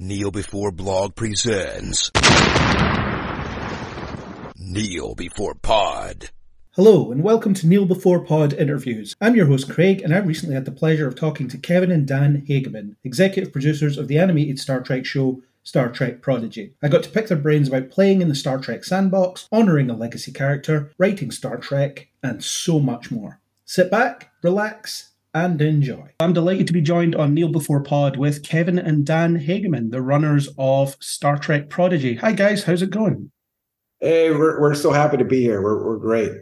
Kneel Before Blog presents Kneel Before Pod. Hello, and welcome to Kneel Before Pod interviews. I'm your host, Craig, and I recently had the pleasure of talking to Kevin and Dan Hageman, executive producers of the animated Star Trek show Star Trek Prodigy. I got to pick their brains about playing in the Star Trek sandbox, honouring a legacy character, writing Star Trek, and so much more. Sit back, relax, and enjoy. I'm delighted to be joined on Kneel Before Pod with Kevin and Dan Hageman, the runners of Star Trek Prodigy. Hi guys, how's it going? Hey, we're we're so happy to be here. We're we're great.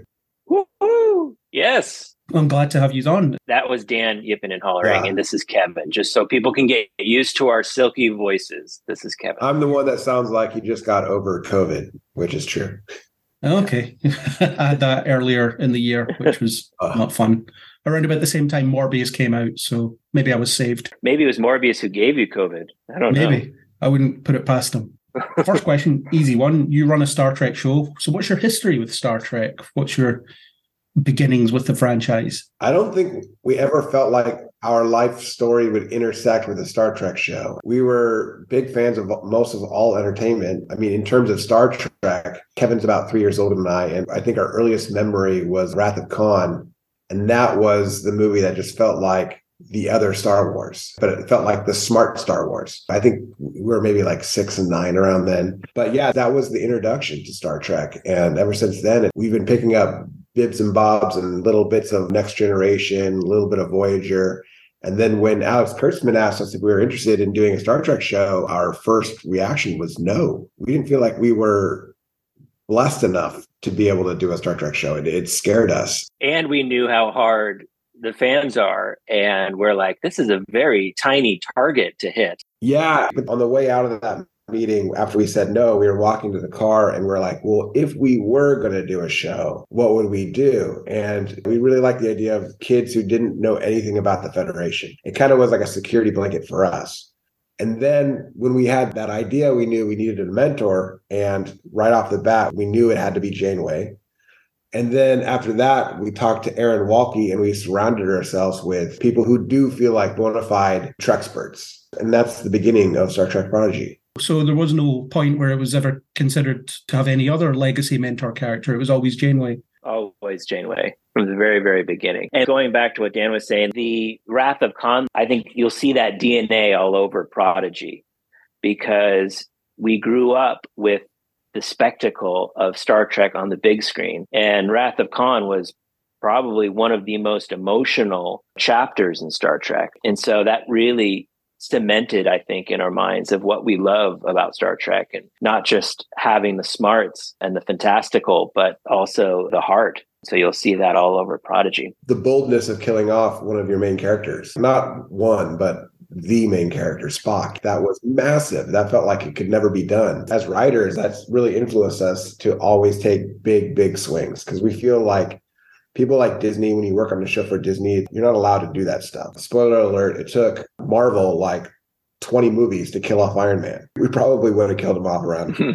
Woo-hoo! Yes. I'm glad to have you on. That was Dan yipping and hollering, Yeah. and this is Kevin. Just so people can get used to our silky voices. This is Kevin. I'm the one that sounds like he just got over COVID, which is true. Okay. I had that earlier in the year, which was Uh. not fun. Around about the same time Morbius came out, so maybe I was saved. Maybe it was Morbius who gave you COVID. I don't know. Maybe. I wouldn't put it past him. First question, easy one. You run a Star Trek show. So what's your history with Star Trek? What's your beginnings with the franchise? I don't think we ever felt like our life story would intersect with a Star Trek show. We were big fans of most of all entertainment. I mean, in terms of Star Trek, Kevin's about three years older than I, and I think our earliest memory was Wrath of Khan, and that was the movie that just felt like the other Star Wars, but it felt like the smart Star Wars. I think we were maybe like six and nine around then. But yeah, that was the introduction to Star Trek. And ever since then, we've been picking up bibs and bobs and little bits of Next Generation, a little bit of Voyager. And then when Alex Kurtzman asked us if we were interested in doing a Star Trek show, our first reaction was no. We didn't feel like we were blessed enough to be able to do a Star Trek show. It, it scared us. And we knew how hard the fans are. And we're like, this is a very tiny target to hit. Yeah. But on the way out of that meeting, after we said no, we were walking to the car and we're like, well, if we were going to do a show, what would we do? And we really liked the idea of kids who didn't know anything about the Federation. It kind of was like a security blanket for us. And then when we had that idea, we knew we needed a mentor. And right off the bat, we knew it had to be Janeway. And then after that, we talked to Aaron Waltke and we surrounded ourselves with people who do feel like bona fide Trexperts. And that's the beginning of Star Trek Prodigy. So there was no point where it was ever considered to have any other legacy mentor character. It was always Janeway. Always Janeway from the very, very beginning. And going back to what Dan was saying, the Wrath of Khan, I think you'll see that DNA all over Prodigy because we grew up with the spectacle of Star Trek on the big screen. And Wrath of Khan was probably one of the most emotional chapters in Star Trek. And so that really cemented, I think, in our minds of what we love about Star Trek and not just having the smarts and the fantastical, but also the heart. So you'll see that all over Prodigy. The boldness of killing off one of your main characters, not one, but the main character, Spock. That was massive. That felt like it could never be done. As writers, that's really influenced us to always take big, big swings because we feel like people like Disney, when you work on a show for Disney, you're not allowed to do that stuff. Spoiler alert, it took Marvel like 20 movies to kill off Iron Man. We probably would have killed him off around hmm.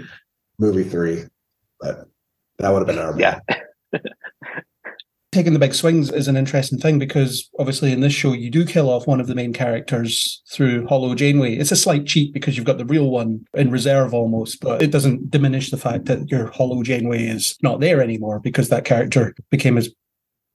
movie three, but that would have been our Yeah. Taking the big swings is an interesting thing because obviously in this show you do kill off one of the main characters through Hollow Janeway. It's a slight cheat because you've got the real one in reserve almost, but it doesn't diminish the fact that your Hollow Janeway is not there anymore because that character became as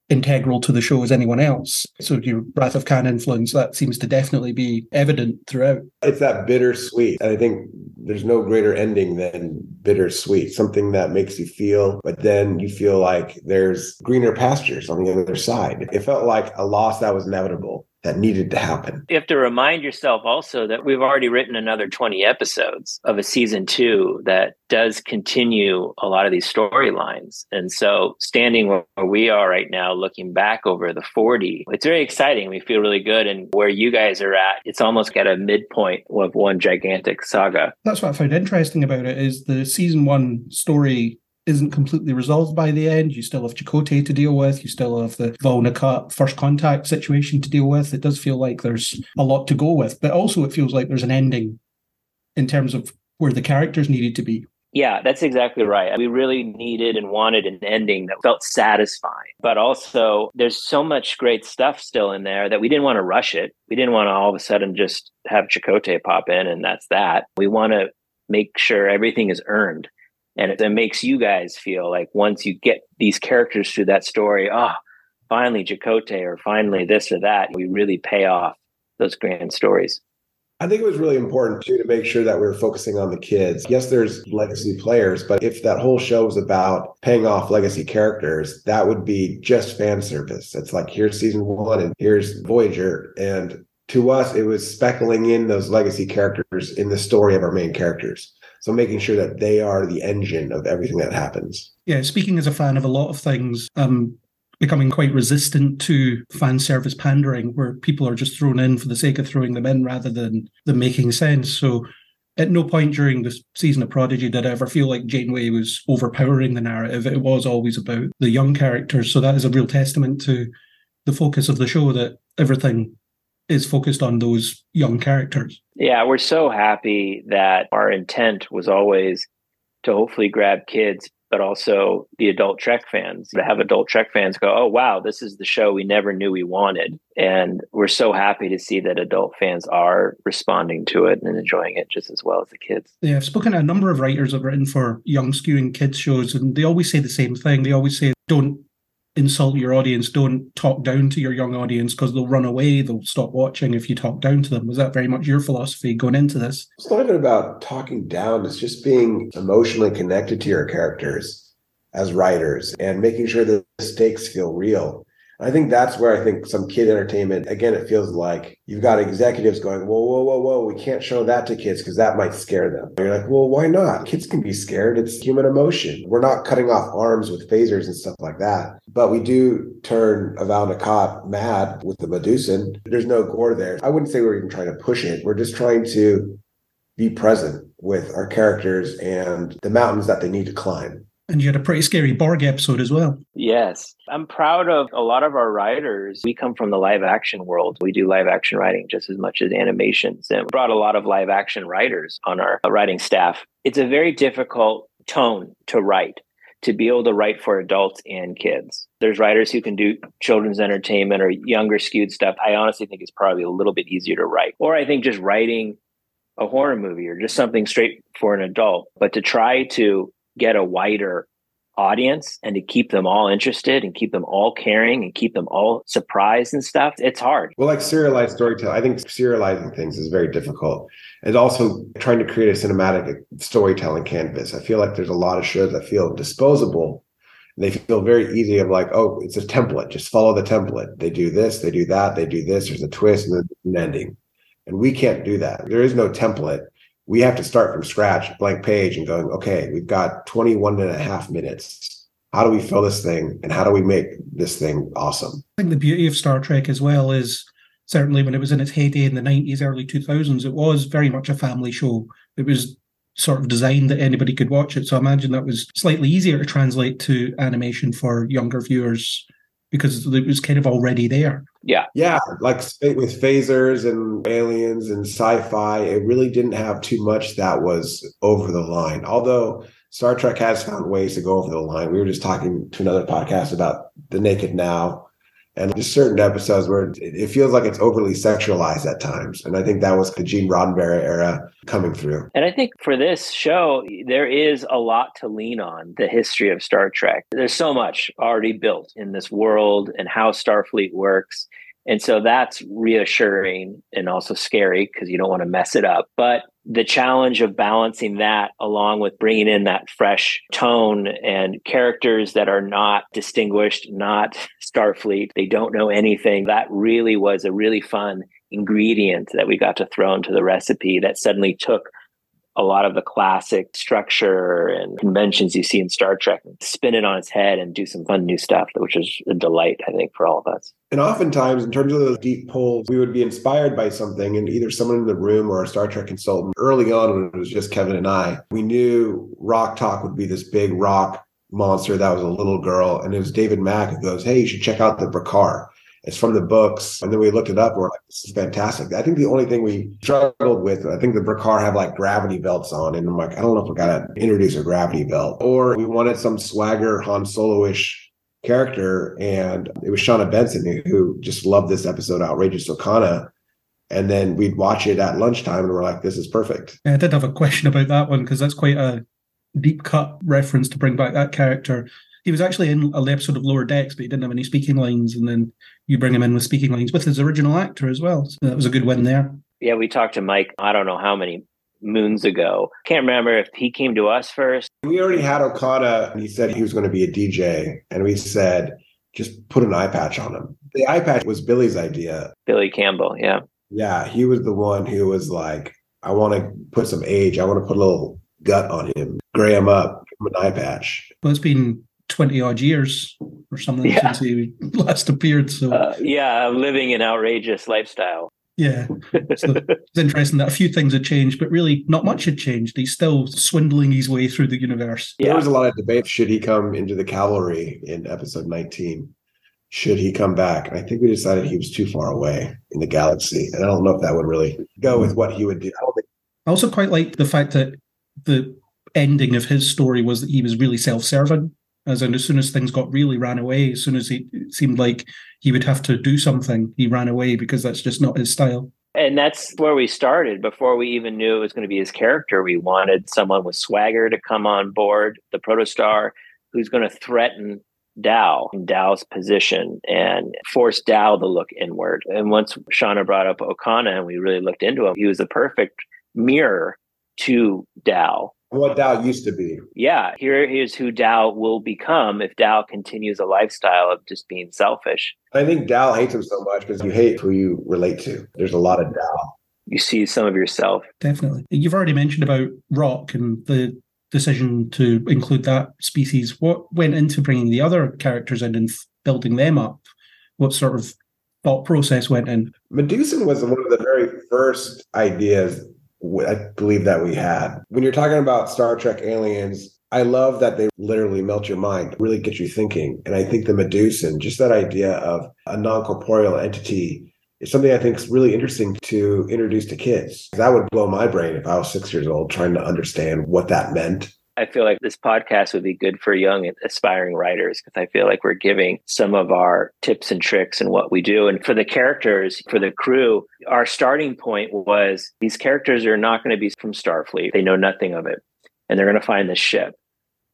integral to the show as anyone else. So your Wrath of Khan influence that seems to definitely be evident throughout. it's that bittersweet. And I think there's no greater ending than bittersweet, something that makes you feel, but then you feel like there's greener pastures on the other side. It felt like a loss that was inevitable, that needed to happen. You have to remind yourself also that we've already written another 20 episodes of a season two that does continue a lot of these storylines. And so, standing where we are right now, looking back over the 40, it's very exciting. We feel really good. And where you guys are at, it's almost at a midpoint of one gigantic saga. That's what I found interesting about it is the season one story isn't completely resolved by the end. You still have Chakotay to deal with. You still have the Vau N'Akat first contact situation to deal with. It does feel like there's a lot to go with, but also it feels like there's an ending in terms of where the characters needed to be. Yeah, that's exactly right. We really needed and wanted an ending that felt satisfying. But also, there's so much great stuff still in there that we didn't want to rush it. We didn't want to all of a sudden just have Chakotay pop in and that's that. We want to make sure everything is earned. And it, it makes you guys feel like once you get these characters through that story, oh, finally Chakotay or finally this or that, we really pay off those grand stories. I think it was really important too to make sure that we were focusing on the kids. Yes, there's legacy players, but if that whole show was about paying off legacy characters, that would be just fan service. It's like here's season one and here's Voyager. And to us, it was speckling in those legacy characters in the story of our main characters. So making sure that they are the engine of everything that happens. Yeah, speaking as a fan of a lot of things, um, becoming quite resistant to fan service pandering, where people are just thrown in for the sake of throwing them in rather than them making sense. So at no point during the season of Prodigy did I ever feel like Janeway was overpowering the narrative. It was always about the young characters. So that is a real testament to the focus of the show that everything is focused on those young characters. Yeah, we're so happy that our intent was always to hopefully grab kids but also the adult Trek fans to have adult Trek fans go, oh, wow, this is the show we never knew we wanted. And we're so happy to see that adult fans are responding to it and enjoying it just as well as the kids. Yeah, I've spoken to a number of writers that have written for young skewing kids shows, and they always say the same thing. They always say, don't insult your audience. Don't talk down to your young audience because they'll run away. They'll stop watching if you talk down to them. Was that very much your philosophy going into this? It's not even about talking down. It's just being emotionally connected to your characters as writers and making sure that the stakes feel real. I think that's where I think some kid entertainment, again, it feels like you've got executives going, whoa, whoa, whoa, whoa, we can't show that to kids because that might scare them. You're like, well, why not? Kids can be scared. It's human emotion. We're not cutting off arms with phasers and stuff like that. But we do turn Aval Nakot mad with the Medusan. There's no gore there. I wouldn't say we're even trying to push it. We're just trying to be present with our characters and the mountains that they need to climb. And you had a pretty scary Borg episode as well. Yes. I'm proud of a lot of our writers. We come from the live action world. We do live action writing just as much as animations and brought a lot of live action writers on our uh, writing staff. It's a very difficult tone to write to be able to write for adults and kids. There's writers who can do children's entertainment or younger skewed stuff. I honestly think it's probably a little bit easier to write. Or I think just writing a horror movie or just something straight for an adult. But to try to get a wider audience and to keep them all interested and keep them all caring and keep them all surprised and stuff it's hard. Well like serialized storytelling i think serializing things is very difficult. And also trying to create a cinematic storytelling canvas. I feel like there's a lot of shows that feel disposable. They feel very easy of like oh it's a template. Just follow the template. They do this they do that they do this. There's a twist and then an ending. And we can't do that. There is no template we have to start from scratch, blank page, and going, okay, we've got 21 and a half minutes. How do we fill this thing and how do we make this thing awesome? I think the beauty of Star Trek as well is certainly when it was in its heyday in the 90s, early 2000s, it was very much a family show. It was sort of designed that anybody could watch it. So I imagine that was slightly easier to translate to animation for younger viewers because it was kind of already there. Yeah. Yeah. Like with phasers and aliens and sci fi, it really didn't have too much that was over the line. Although Star Trek has found ways to go over the line. We were just talking to another podcast about The Naked Now and just certain episodes where it feels like it's overly sexualized at times. And I think that was the Gene Roddenberry era coming through. And I think for this show, there is a lot to lean on the history of Star Trek. There's so much already built in this world and how Starfleet works. And so that's reassuring and also scary because you don't want to mess it up. But the challenge of balancing that along with bringing in that fresh tone and characters that are not distinguished, not Starfleet, they don't know anything. That really was a really fun ingredient that we got to throw into the recipe that suddenly took a lot of the classic structure and conventions you see in Star Trek, spin it on its head and do some fun new stuff, which is a delight, I think, for all of us. And oftentimes, in terms of those deep pulls, we would be inspired by something, and either someone in the room or a Star Trek consultant. Early on, when it was just Kevin and I, we knew Rok-Tahk would be this big rock monster that was a little girl. And it was David Mack who goes, Hey, you should check out the Brikar It's from the books. And then we looked it up we're like, this is fantastic. I think the only thing we struggled with, I think the Brikar have like gravity belts on. And I'm like, I don't know if we got to introduce a gravity belt. Or we wanted some swagger Han Solo-ish character. And it was Shauna Benson who just loved this episode, Outrageous Okona. And then we'd watch it at lunchtime and we're like, this is perfect. Yeah, I did have a question about that one because that's quite a deep cut reference to bring back that character he was actually in an episode of Lower Decks, but he didn't have any speaking lines, and then you bring him in with speaking lines with his original actor as well. So that was a good win there. Yeah, we talked to Mike. I don't know how many moons ago. Can't remember if he came to us first. We already had Okona, and he said he was going to be a DJ, and we said just put an eye patch on him. The eye patch was Billy's idea. Billy Campbell, yeah, yeah, he was the one who was like, I want to put some age. I want to put a little gut on him, gray him up, give an eye patch. Well, it's been 20 odd years or something yeah. since he last appeared. So, uh, yeah, living an outrageous lifestyle. Yeah. So it's interesting that a few things had changed, but really not much had changed. He's still swindling his way through the universe. Yeah. There was a lot of debate. Should he come into the cavalry in episode 19? Should he come back? And I think we decided he was too far away in the galaxy. And I don't know if that would really go with what he would do. I, think- I also quite like the fact that the ending of his story was that he was really self-serving as in, as soon as things got really ran away, as soon as he, it seemed like he would have to do something, he ran away because that's just not his style. And that's where we started. Before we even knew it was going to be his character, we wanted someone with swagger to come on board, the protostar, who's going to threaten Dal in Dal's position and force Dal to look inward. And once Shauna brought up Okona and we really looked into him, he was the perfect mirror to Dal what Dal used to be. Yeah, here's who Dal will become if Dal continues a lifestyle of just being selfish. I think Dal hates him so much because you hate who you relate to. There's a lot of Dal. You see some of yourself. Definitely. You've already mentioned about Rock and the decision to include that species. What went into bringing the other characters in and building them up? What sort of thought process went in? Medusan was one of the very first ideas I believe that we had. When you're talking about Star Trek aliens, I love that they literally melt your mind, really get you thinking. And I think the Medusan, just that idea of a non corporeal entity, is something I think is really interesting to introduce to kids. That would blow my brain if I was six years old trying to understand what that meant. I feel like this podcast would be good for young aspiring writers because I feel like we're giving some of our tips and tricks and what we do. And for the characters, for the crew, our starting point was these characters are not going to be from Starfleet. They know nothing of it. And they're going to find this ship.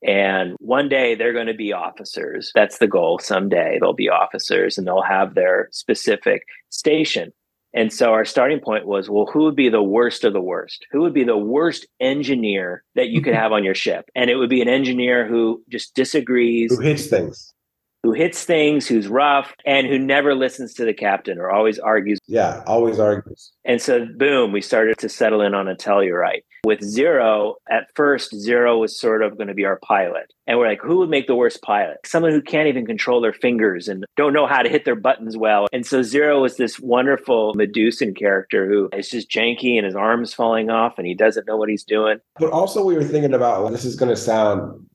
And one day they're going to be officers. That's the goal. Someday they'll be officers and they'll have their specific station. And so our starting point was, well, who would be the worst of the worst? Who would be the worst engineer that you could have on your ship? And it would be an engineer who just disagrees, who hits things, who hits things, who's rough, and who never listens to the captain or always argues. Yeah, always argues. And so, boom, we started to settle in on a Tellarite. With Zero, at first, Zero was sort of going to be our pilot. And we're like, who would make the worst pilot? Someone who can't even control their fingers and don't know how to hit their buttons well. And so Zero was this wonderful Medusan character who is just janky and his arms falling off and he doesn't know what he's doing. But also, we were thinking about well, this is going to sound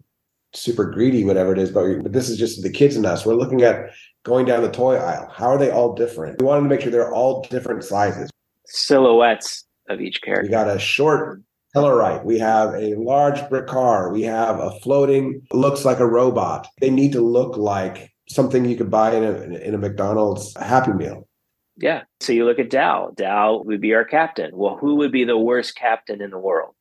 super greedy, whatever it is, but, but this is just the kids in us. We're looking at going down the toy aisle. How are they all different? We wanted to make sure they're all different sizes. Silhouettes of each character. We got a short Tellarite. We have a large Brikar. We have a floating, looks like a robot. They need to look like something you could buy in a, in a McDonald's Happy Meal. Yeah. So you look at Dal. Dal would be our captain. Well, who would be the worst captain in the world?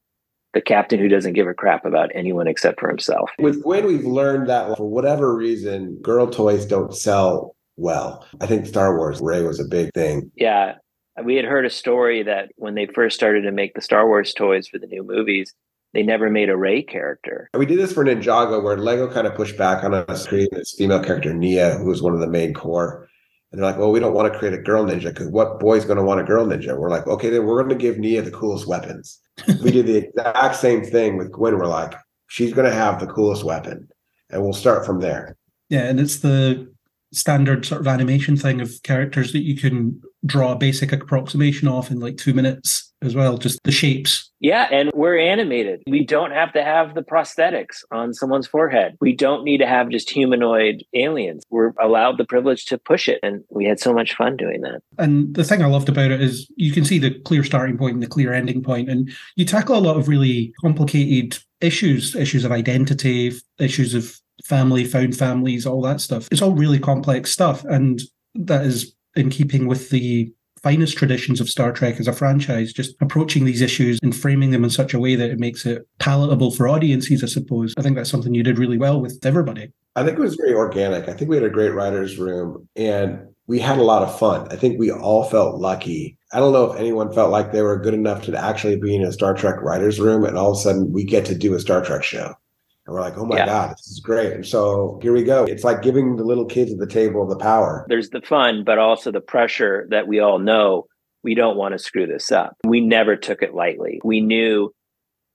The captain who doesn't give a crap about anyone except for himself. With Gwen, we've learned that for whatever reason, girl toys don't sell well. I think Star Wars Rey was a big thing. Yeah we had heard a story that when they first started to make the Star Wars toys for the new movies, they never made a Rey character. We did this for Ninjago, where Lego kind of pushed back on us creating this female character, Nya, who was one of the main core. And they're like, well, we don't want to create a girl ninja because what boy's going to want a girl ninja? We're like, okay, then we're going to give Nya the coolest weapons. We did the exact same thing with Gwen. We're like, she's going to have the coolest weapon. And we'll start from there. Yeah. And it's the standard sort of animation thing of characters that you can draw a basic approximation of in like two minutes as well, just the shapes. Yeah, and we're animated. We don't have to have the prosthetics on someone's forehead. We don't need to have just humanoid aliens. We're allowed the privilege to push it. And we had so much fun doing that. And the thing I loved about it is you can see the clear starting point and the clear ending point, and you tackle a lot of really complicated issues, issues of identity, issues of family, found families, all that stuff. It's all really complex stuff. And that is in keeping with the finest traditions of Star Trek as a franchise, just approaching these issues and framing them in such a way that it makes it palatable for audiences, I suppose. I think that's something you did really well with everybody. I think it was very organic. I think we had a great writer's room and we had a lot of fun. I think we all felt lucky. I don't know if anyone felt like they were good enough to actually be in a Star Trek writer's room and all of a sudden we get to do a Star Trek show. And we're like, oh my yeah. God, this is great. And so here we go. It's like giving the little kids at the table the power. There's the fun, but also the pressure that we all know we don't want to screw this up. We never took it lightly. We knew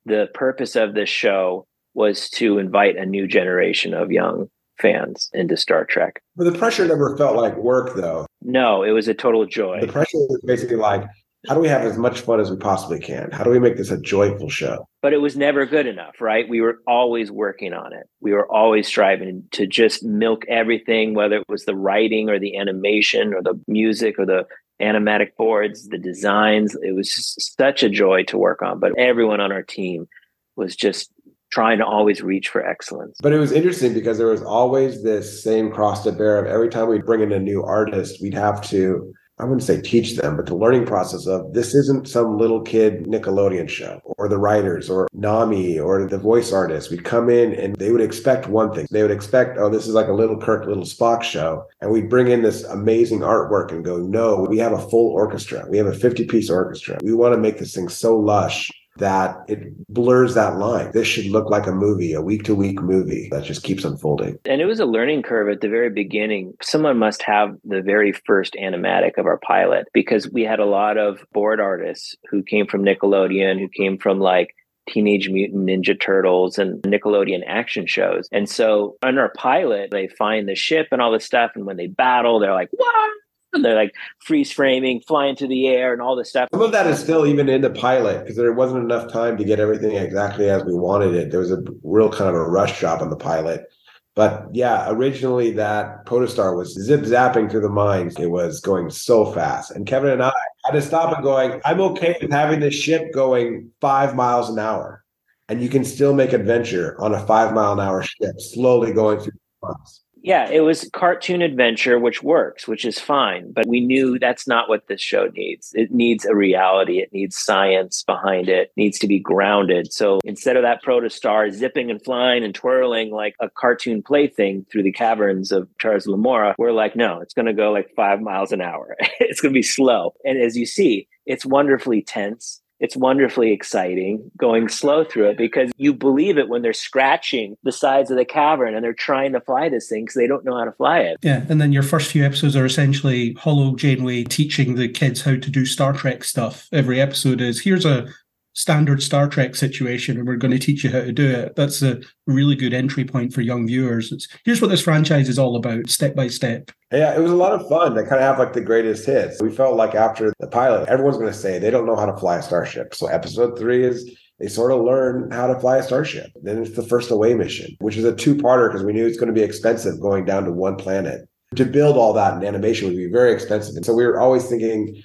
the purpose of this show was to invite a new generation of young fans into Star Trek. But the pressure never felt like work, though. No, it was a total joy. The pressure was basically like, how do we have as much fun as we possibly can? How do we make this a joyful show? But it was never good enough, right? We were always working on it. We were always striving to just milk everything, whether it was the writing or the animation or the music or the animatic boards, the designs. It was just such a joy to work on. But everyone on our team was just trying to always reach for excellence. But it was interesting because there was always this same cross to bear of every time we'd bring in a new artist, we'd have to I wouldn't say teach them, but the learning process of this isn't some little kid Nickelodeon show or the writers or Nami or the voice artists. We'd come in and they would expect one thing. They would expect, oh, this is like a little Kirk, little Spock show. And we'd bring in this amazing artwork and go, no, we have a full orchestra. We have a 50 piece orchestra. We want to make this thing so lush that it blurs that line. This should look like a movie, a week to week movie that just keeps unfolding. And it was a learning curve at the very beginning. Someone must have the very first animatic of our pilot because we had a lot of board artists who came from Nickelodeon, who came from like Teenage Mutant Ninja Turtles and Nickelodeon action shows. And so on our pilot, they find the ship and all this stuff. And when they battle, they're like, what? They're like freeze framing, flying through the air, and all this stuff. Some of that is still even in the pilot because there wasn't enough time to get everything exactly as we wanted it. There was a real kind of a rush job on the pilot. But yeah, originally that protostar was zip zapping through the mines. It was going so fast. And Kevin and I had to stop and going, I'm okay with having this ship going five miles an hour. And you can still make adventure on a five mile an hour ship, slowly going through the months yeah, it was cartoon adventure, which works, which is fine. But we knew that's not what this show needs. It needs a reality. It needs science behind it. it needs to be grounded. So instead of that protostar zipping and flying and twirling like a cartoon plaything through the caverns of Tars Lamora, we're like, no, it's going to go like five miles an hour. it's going to be slow. And as you see, it's wonderfully tense it's wonderfully exciting going slow through it because you believe it when they're scratching the sides of the cavern and they're trying to fly this thing because they don't know how to fly it. Yeah, and then your first few episodes are essentially Hollow Janeway teaching the kids how to do Star Trek stuff. Every episode is here's a standard Star Trek situation and we're going to teach you how to do it. That's a really good entry point for young viewers. It's here's what this franchise is all about, step by step. Yeah, it was a lot of fun to kind of have like the greatest hits. We felt like after the pilot, everyone's going to say they don't know how to fly a starship. So episode three is they sort of learn how to fly a starship. Then it's the first away mission, which is a two-parter because we knew it's going to be expensive going down to one planet. To build all that in animation would be very expensive. And so we were always thinking,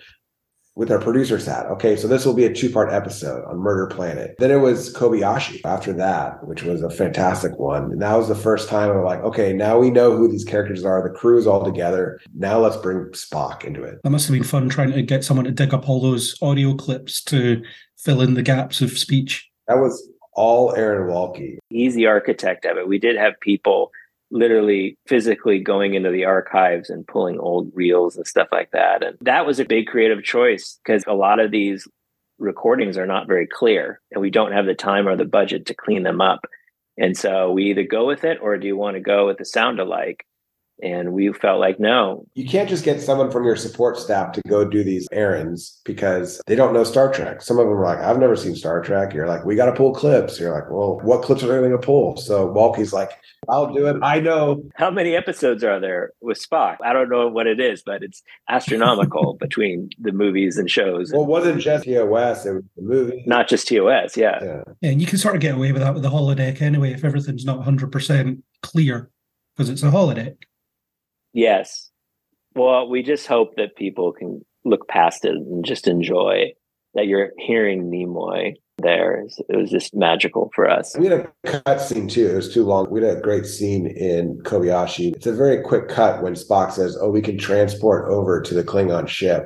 with our producer's hat. Okay, so this will be a two part episode on Murder Planet. Then it was Kobayashi after that, which was a fantastic one. And that was the first time I'm like, okay, now we know who these characters are. The crew is all together. Now let's bring Spock into it. That must have been fun trying to get someone to dig up all those audio clips to fill in the gaps of speech. That was all Aaron Waltke. He's the architect of it. We did have people literally physically going into the archives and pulling old reels and stuff like that. And that was a big creative choice because a lot of these recordings are not very clear and we don't have the time or the budget to clean them up. And so we either go with it or do you want to go with the sound alike? And we felt like, no, You can't just get someone from your support staff to go do these errands because they don't know Star Trek. Some of them are like, I've never seen Star Trek. You're like, we got to pull clips. You're like, well, what clips are they going to pull? So Waltke's like, I'll do it. I know. how many episodes are there with Spock? I don't know what it is, but it's astronomical between the movies and shows. Well, it wasn't just TOS, it was the movie. Not just TOS, yeah. Yeah. Yeah, and you can sort of get away with that with the holodeck anyway if everything's not 100% clear because it's a holodeck. Yes. Well, we just hope that people can look past it and just enjoy that you're hearing Nimoy there. It was just magical for us. We had a cut scene too. It was too long. We had a great scene in Kobayashi. It's a very quick cut when Spock says, Oh, we can transport over to the Klingon ship.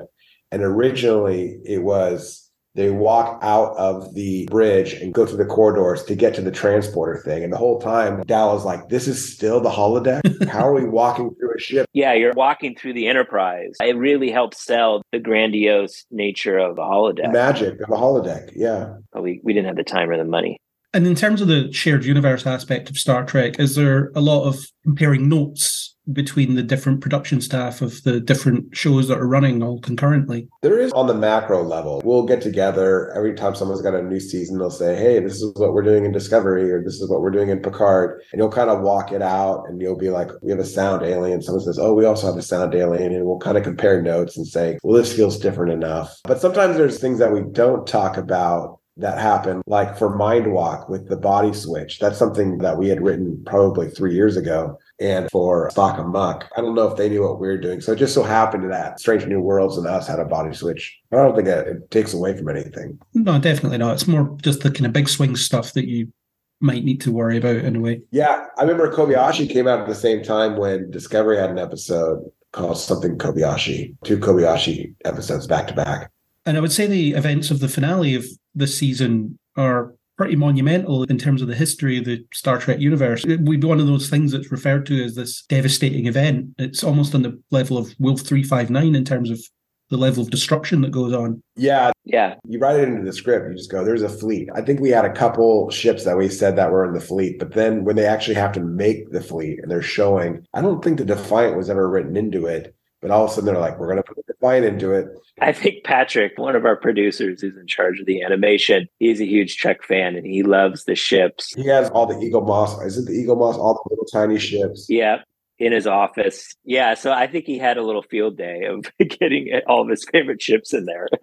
And originally it was they walk out of the bridge and go through the corridors to get to the transporter thing. And the whole time, Dal Dallas like, This is still the holodeck? How are we walking through a ship? Yeah, you're walking through the Enterprise. It really helps sell the grandiose nature of the holodeck. Magic of a holodeck. Yeah. but we, we didn't have the time or the money. And in terms of the shared universe aspect of Star Trek, is there a lot of comparing notes between the different production staff of the different shows that are running all concurrently? There is on the macro level. We'll get together every time someone's got a new season. They'll say, "Hey, this is what we're doing in Discovery, or this is what we're doing in Picard," and you'll kind of walk it out, and you'll be like, "We have a sound alien." Someone says, "Oh, we also have a sound alien," and we'll kind of compare notes and say, "Well, this feels different enough." But sometimes there's things that we don't talk about that happen, like for Mind Walk with the body switch. That's something that we had written probably three years ago. And for Spock Amok, I don't know if they knew what we were doing. So it just so happened that Strange New Worlds and us had a body switch. I don't think it, it takes away from anything. No, definitely not. It's more just the kind of big swing stuff that you might need to worry about in a way. Yeah, I remember Kobayashi came out at the same time when Discovery had an episode called something Kobayashi, two Kobayashi episodes back to back. And I would say the events of the finale of this season are pretty monumental in terms of the history of the Star Trek universe. It would be one of those things that's referred to as this devastating event. It's almost on the level of Wolf 359 in terms of the level of destruction that goes on. Yeah, Yeah, you write it into the script. You just go, there's a fleet. I think we had a couple ships that we said that were in the fleet, but then when they actually have to make the fleet and they're showing, I don't think the Defiant was ever written into it. But all of a sudden they're like, we're going to put the Defiant into it. I think Patrick, one of our producers who's in charge of the animation, he's a huge Trek fan and he loves the ships. He has all the Eaglemoss. Is it the Eaglemoss? All the little tiny ships. Yeah, in his office. Yeah, so I think he had a little field day of getting all of his favorite ships in there.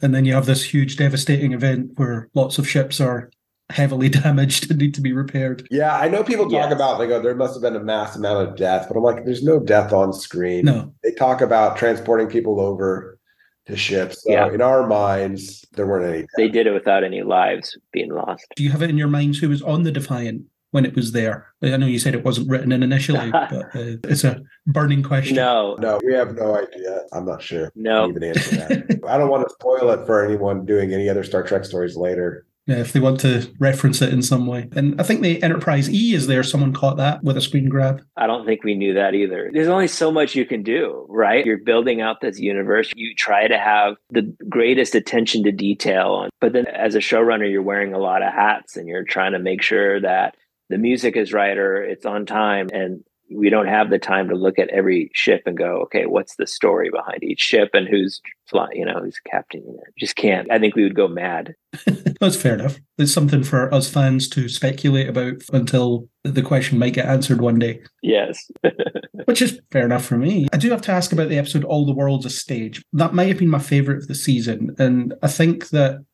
And then you have this huge devastating event where lots of ships are heavily damaged and need to be repaired. Yeah, I know people talk Yes. about they go, there must have been a mass amount of death, but I'm like, there's no death on screen. No. They talk about transporting people over to ships. So Yeah. in our minds, there weren't any. they did it without any lives being lost. Do you have it in your minds who was on the Defiant when it was there? I know you said it wasn't written in initially, but uh, it's a burning question. No, No, we have no idea. I'm not sure. no. Even answer that. I don't want to spoil it for anyone doing any other Star Trek stories later. If they want to reference it in some way. And I think the Enterprise E is there. Someone caught that with a screen grab. I don't think we knew that either. There's only so much you can do, right? You're building out this universe. You try to have the greatest attention to detail. But then as a showrunner, you're wearing a lot of hats and you're trying to make sure that the music is right or it's on time. And we don't have the time to look at every ship and go, okay, what's the story behind each ship and who's flying, you know, who's captaining it? Just can't. I think we would go mad. That's fair enough. It's something for us fans to speculate about until the question might get answered one day, Yes. which is fair enough for me. I do have to ask about the episode All the World's a Stage. That might have been my favorite of the season. And I think that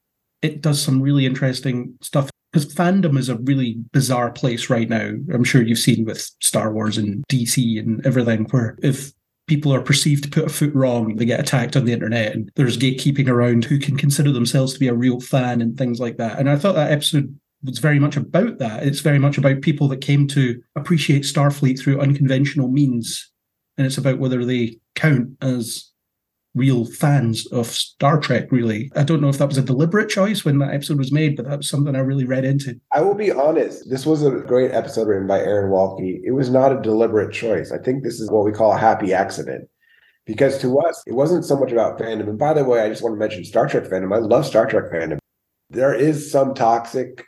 it does some really interesting stuff because fandom is a really bizarre place right now. I'm sure you've seen with Star Wars and DC and everything, where if people are perceived to put a foot wrong, they get attacked on the internet, and there's gatekeeping around who can consider themselves to be a real fan and things like that. And I thought that episode was very much about that. It's very much about people that came to appreciate Starfleet through unconventional means, and it's about whether they count as real fans of Star Trek, really. I don't know if that was a deliberate choice when that episode was made, but that was something I really read into. I will be honest. This was a great episode written by Aaron Waltke. It was not a deliberate choice. I think this is what we call a happy accident. Because to us, it wasn't so much about fandom. And by the way, I just want to mention Star Trek fandom. I love Star Trek fandom. There is some toxic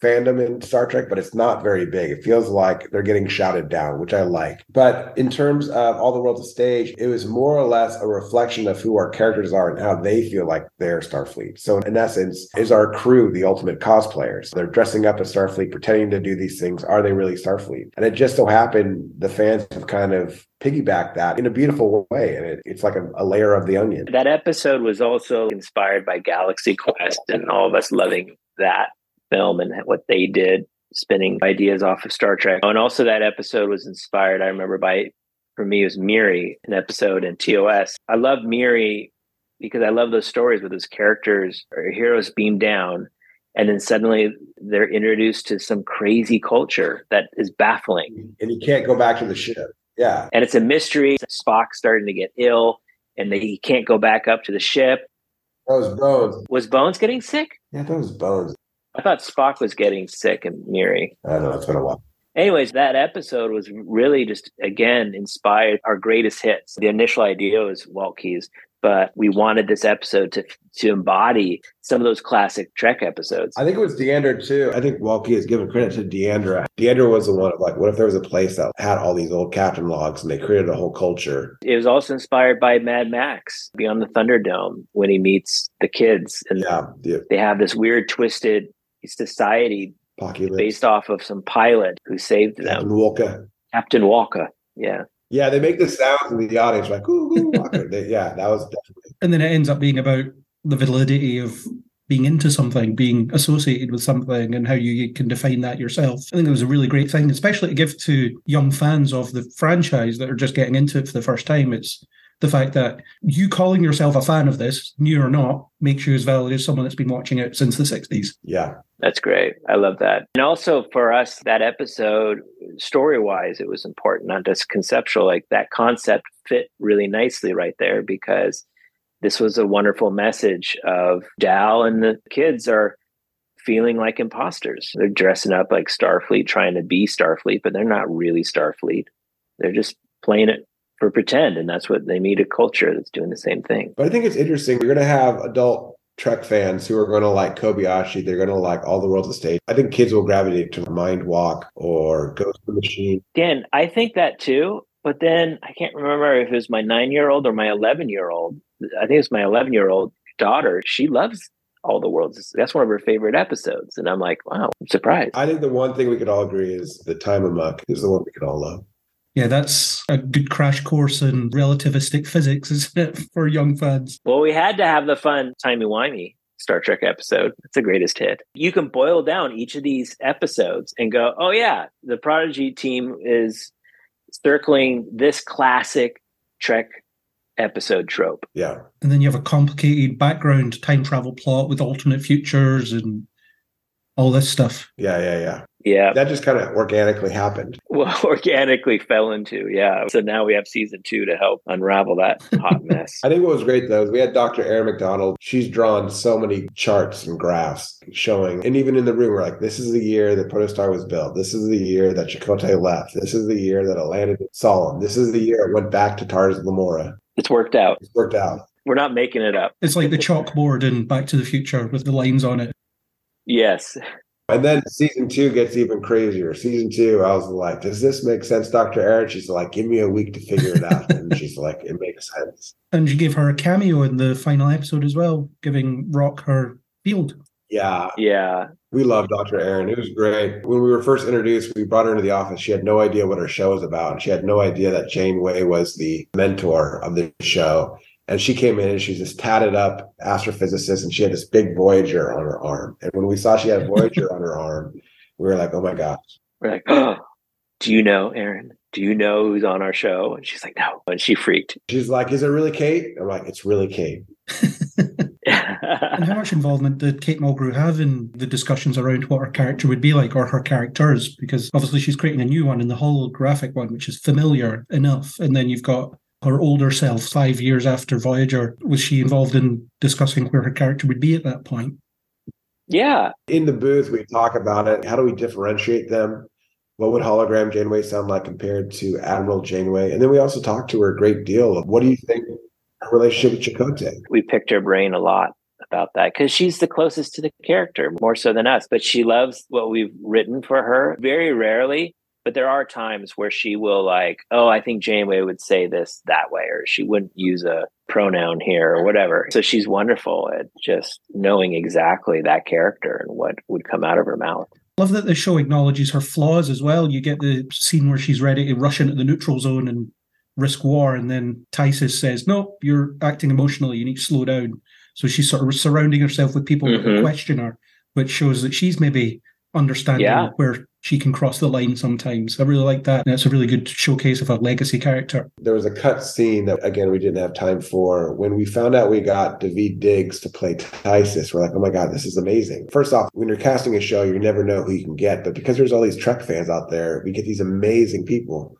fandom in Star Trek, but it's not very big. It feels like they're getting shouted down, which I like. But in terms of All the World's a Stage, it was more or less a reflection of who our characters are and how they feel like they're Starfleet. So in essence, is our crew the ultimate cosplayers? They're dressing up as Starfleet, pretending to do these things. Are they really Starfleet? And it just so happened the fans have kind of piggyback that in a beautiful way. And it, it's like a, a, layer of the onion. That episode was also inspired by Galaxy Quest and all of us loving that film and what they did, spinning ideas off of Star Trek. And also, that episode was inspired, I remember, by, for me, it was Miri, an episode in TOS. I love Miri because I love those stories where those characters or heroes beam down and then suddenly they're introduced to some crazy culture that is baffling. And you can't go back to the ship. Yeah. And it's a mystery. Spock's starting to get ill and he can't go back up to the ship. That was Bones. Was Bones getting sick? Yeah, that was Bones. I thought Spock was getting sick and Miri. I don't know. It's been a while. Anyways, that episode was really just again inspired our greatest hits. The initial idea was Waltke's but we wanted this episode to to embody some of those classic Trek episodes. I think it was Diandra too. I think Waltke's given credit to Diandra. Diandra was the one of like, what if there was a place that had all these old captain logs and they created a whole culture? It was also inspired by Mad Max Beyond the Thunderdome when he meets the kids and yeah, yeah. they have this weird twisted society based off of some pilot who saved them. Captain Walker. Captain Walker. Yeah. Yeah, they make the sounds in the audience like, ooh, ooh they, yeah, that was definitely. And then it ends up being about the validity of being into something, being associated with something, and how you can define that yourself. I think it was a really great thing, especially to give to young fans of the franchise that are just getting into it for the first time. It's the fact that you calling yourself a fan of this, new or not, makes you as valid as someone that's been watching it since the 60s. Yeah. That's great. I love that. And also for us, that episode, story wise, it was important, not just conceptual. Like that concept fit really nicely right there because this was a wonderful message of Dal and the kids are feeling like imposters. They're dressing up like Starfleet, trying to be Starfleet, but they're not really Starfleet. They're just playing it for pretend. And that's what they meet a culture that's doing the same thing. But I think it's interesting. You're going to have adult Trek fans who are going to like Kobayashi. They're going to like All the World's a Stage. I think kids will gravitate to Mind Walk or Ghost the Machine. Dan, I think that too. But then I can't remember if it was my nine year old or my 11 year old. I think it's my 11 year old daughter. She loves all the worlds. That's one of her favorite episodes. And I'm like, wow, I'm surprised. I think the one thing we could all agree is the Time Amok is the one we could all love. Yeah, that's a good crash course in relativistic physics, isn't it, for young fans? Well, we had to have the fun timey-wimey Star Trek episode. It's the greatest hit. You can boil down each of these episodes and go, oh, yeah, the Prodigy team is circling this classic Trek episode trope. Yeah. And then you have a complicated background time travel plot with alternate futures and all this stuff. Yeah, yeah, yeah. Yeah. That just kind of organically happened. Well, organically fell into, yeah. So now we have season two to help unravel that hot mess. I think what was great though is we had Dr. Erin Macdonald. She's drawn so many charts and graphs showing, and even in the room, we're like, this is the year that Protostar was built. This is the year that Chakotay left. This is the year that it landed in Solum. This is the year it went back to Tars Lamora. It's worked out. It's worked out. We're not making it up. It's like the chalkboard in Back to the Future with the lines on it. Yes. And then season two gets even crazier. Season two, I was like, does this make sense, Dr. Erin? She's like, give me a week to figure it out. and she's like, it makes sense. And you gave her a cameo in the final episode as well, giving Rock her field. Yeah. Yeah. We love Dr. Erin. It was great. When we were first introduced, we brought her into the office. She had no idea what her show was about. She had no idea that Janeway was the mentor of the show. And she came in and she's this tatted up astrophysicist and she had this big Voyager on her arm. And when we saw she had Voyager on her arm, we were like, oh my gosh. We're like, oh, do you know, Aaron? Do you know who's on our show? And she's like, no. And she freaked. She's like, is it really Kate? I'm like, it's really Kate. and how much involvement did Kate Mulgrew have in the discussions around what her character would be like or her characters? Because obviously she's creating a new one in the holographic one, which is familiar enough. And then you've got her older self, five years after Voyager, was she involved in discussing where her character would be at that point? Yeah. In the booth, we talk about it. How do we differentiate them? What would hologram Janeway sound like compared to Admiral Janeway? And then we also talk to her a great deal of what do you think her relationship with Chakotay? We picked her brain a lot about that because she's the closest to the character more so than us. But she loves what we've written for her. Very rarely, but there are times where she will like, oh, I think Janeway would say this that way, or she wouldn't use a pronoun here or whatever. So she's wonderful at just knowing exactly that character and what would come out of her mouth. Love that the show acknowledges her flaws as well. You get the scene where she's ready to rush into the neutral zone and risk war, and then Tysess says, "No, you're acting emotionally. You need to slow down." So she's sort of surrounding herself with people mm-hmm. that question her, which shows that she's maybe understanding yeah. where she can cross the line sometimes. I really like that. And it's a really good showcase of a legacy character. There was a cut scene that, again, we didn't have time for. When we found out we got Daveed Diggs to play Tysess, we're like, oh my God, this is amazing. First off, when you're casting a show, you never know who you can get. But because there's all these Trek fans out there, we get these amazing people.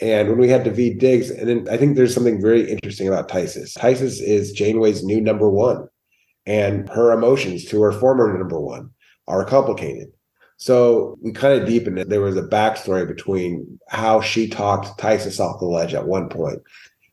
And when we had Daveed Diggs, and then I think there's something very interesting about Tysess. Tysess is Janeway's new number one, and her emotions to her former number one are complicated so we kind of deepened it. There was a backstory between how she talked Tysess off the ledge at one point,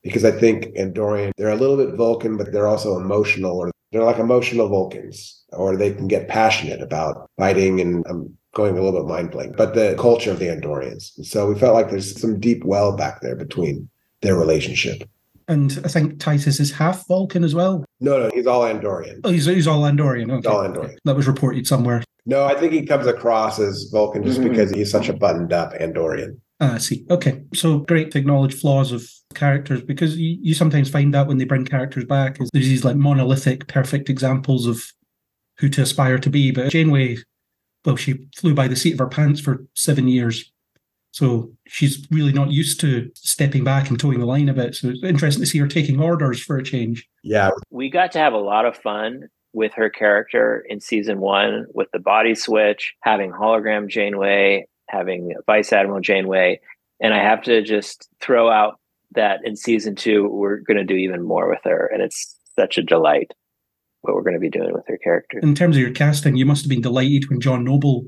because I think Andorian they're a little bit Vulcan, but they're also emotional, or they're like emotional Vulcans, or they can get passionate about fighting. And I'm going a little bit mind blank, but the culture of the Andorians. So we felt like there's some deep well back there between their relationship. And I think Tysess is half Vulcan as well. No, no, he's all Andorian. Oh, he's, he's all Andorian. Okay. All Andorian. That was reported somewhere. No, I think he comes across as Vulcan just mm-hmm. because he's such a buttoned up Andorian. Ah, I see. Okay. So great to acknowledge flaws of characters because you, you sometimes find that when they bring characters back is there's these like monolithic, perfect examples of who to aspire to be. But Janeway, well, she flew by the seat of her pants for seven years. So she's really not used to stepping back and toeing the line a bit. So it's interesting to see her taking orders for a change. Yeah. We got to have a lot of fun with her character in season one with the body switch, having hologram Janeway, having Vice Admiral Janeway. And I have to just throw out that in season two, we're going to do even more with her. And it's such a delight what we're going to be doing with her character. In terms of your casting, you must have been delighted when John Noble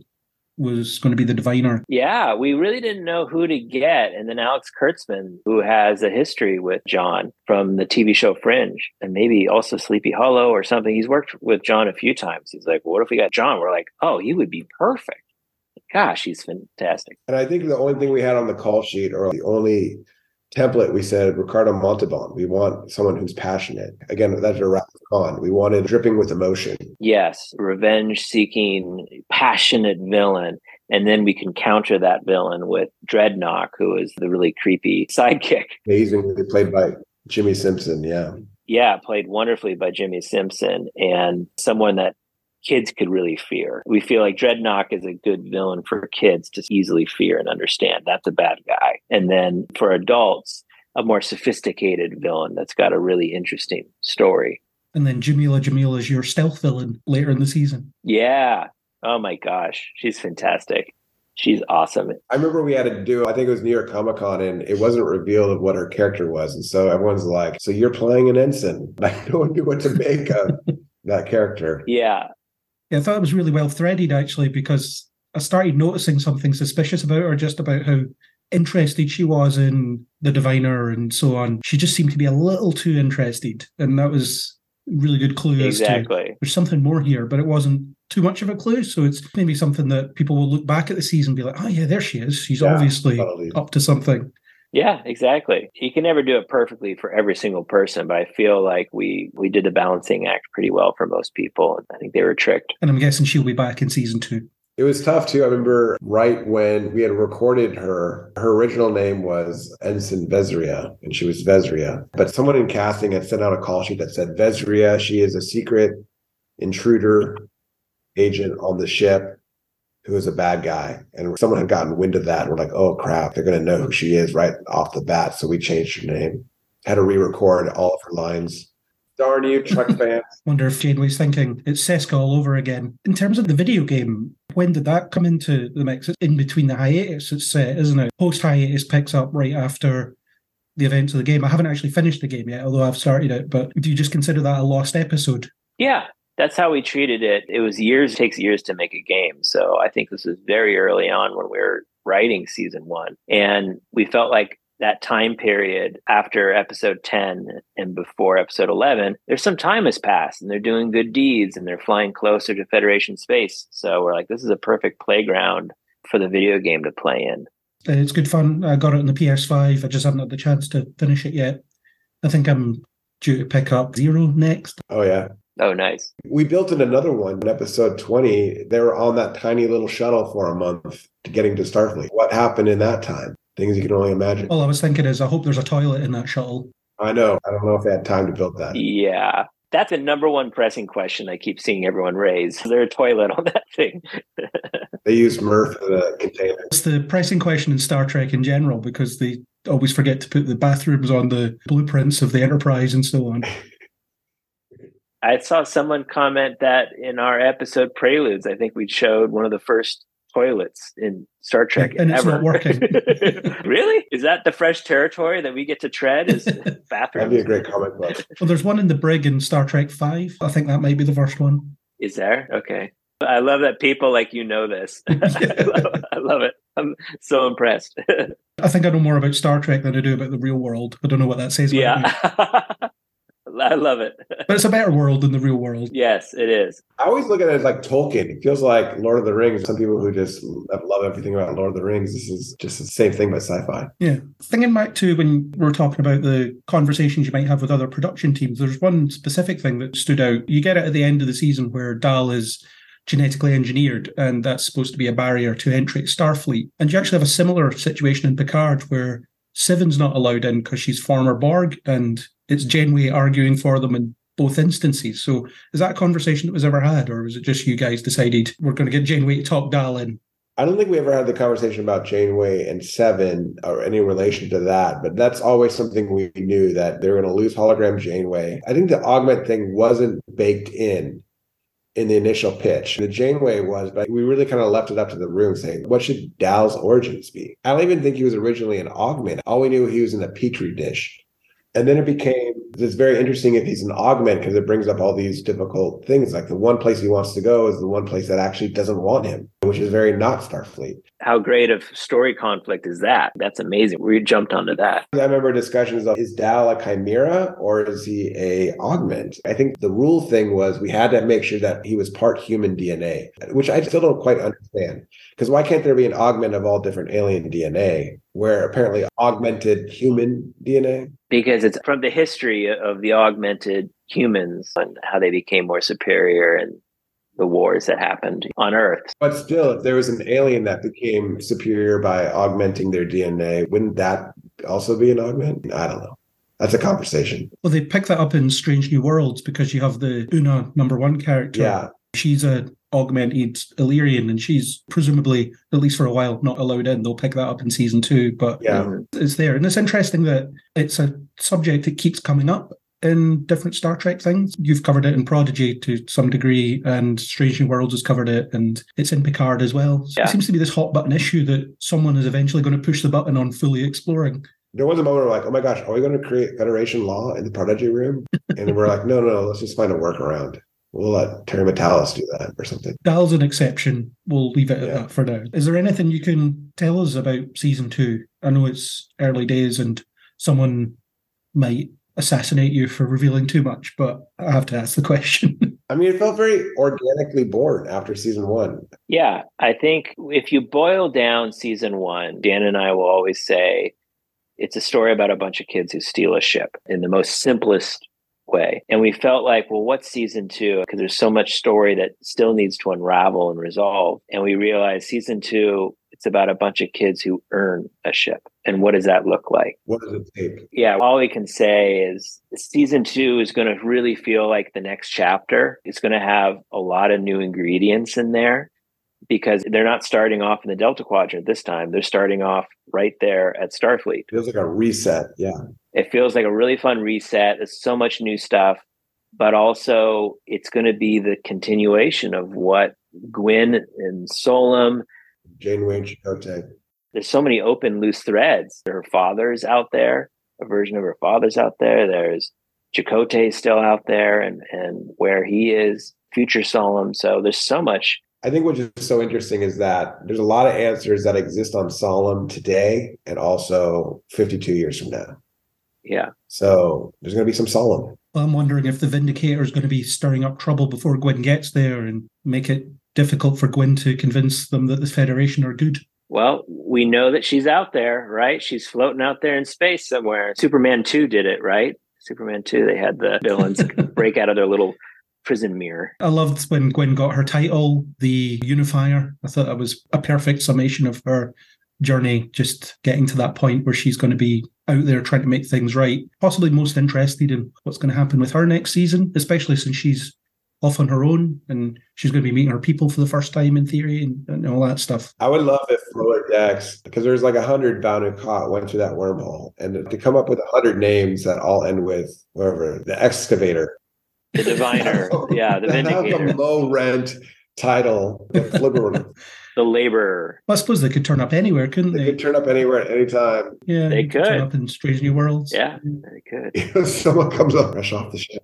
was going to be the diviner. Yeah, we really didn't know who to get. And then Alex Kurtzman, who has a history with John from the TV show Fringe and maybe also Sleepy Hollow or something. He's worked with John a few times. He's like, well, what if we got John? We're like, oh, he would be perfect. Gosh, he's fantastic. And I think the only thing we had on the call sheet or the only template, we said Ricardo Montalban. We want someone who's passionate. Again, that's a of Khan. We wanted dripping with emotion. Yes, revenge seeking, passionate villain. And then we can counter that villain with Dreadnought, who is the really creepy sidekick. Amazingly played by Jimmi Simpson. Yeah. Yeah, played wonderfully by Jimmi Simpson and someone that kids could really fear. We feel like Dreadnought is a good villain for kids to easily fear and understand. That's a bad guy. And then for adults, a more sophisticated villain that's got a really interesting story. And then Jameela Jamil is your stealth villain later in the season. Yeah. Oh my gosh. She's fantastic. She's awesome. I remember we had to do, I think it was New York Comic Con, and it wasn't revealed of what her character was. And so everyone's like, So you're playing an ensign. I don't know what to make of that character. Yeah. Yeah, I thought it was really well threaded actually because I started noticing something suspicious about her, just about how interested she was in the diviner and so on. She just seemed to be a little too interested, and that was really good clue exactly. as to there's something more here, but it wasn't too much of a clue. So it's maybe something that people will look back at the season and be like, oh yeah, there she is. She's yeah, obviously totally. up to something. Yeah, exactly. You can never do it perfectly for every single person, but I feel like we we did the balancing act pretty well for most people. I think they were tricked. And I'm guessing she'll be back in season two. It was tough too. I remember right when we had recorded her, her original name was Ensign Vesria, and she was Vesria. But someone in casting had sent out a call sheet that said Vesria, she is a secret intruder agent on the ship who is a bad guy. And someone had gotten wind of that. And we're like, oh crap, they're going to know who she is right off the bat. So we changed her name, had to re record all of her lines. Darn you, Trek fans. Wonder if Janeway's thinking it's Seska all over again. In terms of the video game, when did that come into the mix? It's in between the hiatus, it's set, isn't it? Post hiatus picks up right after the events of the game. I haven't actually finished the game yet, although I've started it. But do you just consider that a lost episode? Yeah, that's how we treated it. It was years, takes years to make a game. So I think this was very early on when we were writing season one. And we felt like that time period after episode 10 and before episode 11, there's some time has passed and they're doing good deeds and they're flying closer to Federation space. So we're like, this is a perfect playground for the video game to play in. It's good fun. I got it on the PS5. I just haven't had the chance to finish it yet. I think I'm due to pick up Zero next. Oh, yeah. Oh, nice. We built in another one in episode 20. They were on that tiny little shuttle for a month to getting to Starfleet. What happened in that time? Things you can only imagine. All I was thinking is, I hope there's a toilet in that shuttle. I know. I don't know if they had time to build that. Yeah. That's the number one pressing question I keep seeing everyone raise. Is there a toilet on that thing? they use Murph as a container. It's the pressing question in Star Trek in general because they always forget to put the bathrooms on the blueprints of the Enterprise and so on. I saw someone comment that in our episode Preludes, I think we showed one of the first toilets in Star Trek and it's ever. not working. really? Is that the fresh territory that we get to tread? Is That'd be a great comic book. well, there's one in the brig in Star Trek Five. I think that might be the first one. Is there? Okay. I love that people like you know this. I, love, I love it. I'm so impressed. I think I know more about Star Trek than I do about the real world. I don't know what that says. About yeah. I love it. but it's a better world than the real world. Yes, it is. I always look at it as like Tolkien. It feels like Lord of the Rings. Some people who just love everything about Lord of the Rings. This is just the same thing but sci-fi. Yeah. Thinking back to when we were talking about the conversations you might have with other production teams, there's one specific thing that stood out. You get it at the end of the season where Dal is genetically engineered, and that's supposed to be a barrier to entry at Starfleet. And you actually have a similar situation in Picard where Seven's not allowed in because she's former Borg, and it's Janeway arguing for them in both instances. So is that a conversation that was ever had, or was it just you guys decided we're going to get Janeway to talk Dal in? I don't think we ever had the conversation about Janeway and Seven or any relation to that, but that's always something we knew that they were going to lose hologram Janeway. I think the augment thing wasn't baked in in the initial pitch. The Janeway was, but we really kind of left it up to the room saying, what should Dal's origins be? I don't even think he was originally an augment. All we knew he was in a petri dish. And then it became it's very interesting if he's an augment because it brings up all these difficult things. Like the one place he wants to go is the one place that actually doesn't want him, which is very not Starfleet. How great of story conflict is that? That's amazing. We jumped onto that. I remember discussions of is Dal a chimera or is he a augment? I think the rule thing was we had to make sure that he was part human DNA, which I still don't quite understand. Because why can't there be an augment of all different alien DNA where apparently augmented human DNA? Because it's from the history of the augmented humans and how they became more superior and the wars that happened on Earth. But still, if there was an alien that became superior by augmenting their DNA, wouldn't that also be an augment? I don't know. That's a conversation. Well, they pick that up in Strange New Worlds because you have the Una number one character. Yeah. She's a augmented Illyrian and she's presumably, at least for a while, not allowed in. They'll pick that up in season two, but Yeah. it's there. And it's interesting that it's a subject that keeps coming up in different Star Trek things. You've covered it in Prodigy to some degree, and Strange New Worlds has covered it, and it's in Picard as well. So Yeah. It seems to be this hot button issue that someone is eventually going to push the button on fully exploring. There was a moment where like, oh my gosh, are we going to create Federation law in the Prodigy room? And we're like, no, no, no, let's just find a workaround. We'll let Terry Matalas do that or something. Dal's an exception. We'll leave it at that for now. Is there anything you can tell us about season two? I know it's early days and someone might assassinate you for revealing too much, but I have to ask the question. I mean, it felt very organically born after season one. Yeah, I think if you boil down season one, Dan and I will always say it's a story about a bunch of kids who steal a ship in the most simplest way. And we felt like, well, what's season two? Because there's so much story that still needs to unravel and resolve. And we realized season two, it's about a bunch of kids who earn a ship. And what does that look like? What does it take? yeah, all we can say is season two is going to really feel like the next chapter. It's going to have a lot of new ingredients in there because they're not starting off in the Delta Quadrant this time. They're starting off right there at Starfleet. Feels like a reset. Yeah. It feels like a really fun reset. There's so much new stuff, but also it's going to be the continuation of what Gwyn and Solum Janeway and Chakotay. there's so many open loose threads. Her father's out there, a version of her father's out there. There's Chakotay still out there and and where he is, future Solum. So there's so much I think what's just so interesting is that there's a lot of answers that exist on Solum today and also 52 years from now. Yeah. So there's going to be some Solum. Well, I'm wondering if the Vindicator is going to be stirring up trouble before Gwyn gets there and make it difficult for Gwyn to convince them that the Federation are good. Well, we know that she's out there, right? She's floating out there in space somewhere. Superman 2 did it, right? Superman 2, they had the villains break out of their little prison mirror. I loved when Gwyn got her title, the Unifier. I thought that was a perfect summation of her journey, just getting to that point where she's going to be out there trying to make things right. Possibly most interested in what's going to happen with her next season, especially since she's off on her own and she's going to be meeting her people for the first time in theory and, and all that stuff. I would love if Lower Decks, because there's like a hundred Vau N'Akat went through that wormhole, and to come up with a hundred names that all end with whatever the excavator, The diviner. yeah, the vindicator. a low rent title, the flipper. The laborer. I suppose they could turn up anywhere, couldn't they they? could turn up anywhere at any time. Yeah, They could Turn up in Strange New Worlds. Yeah, they could. Someone comes up fresh off the ship.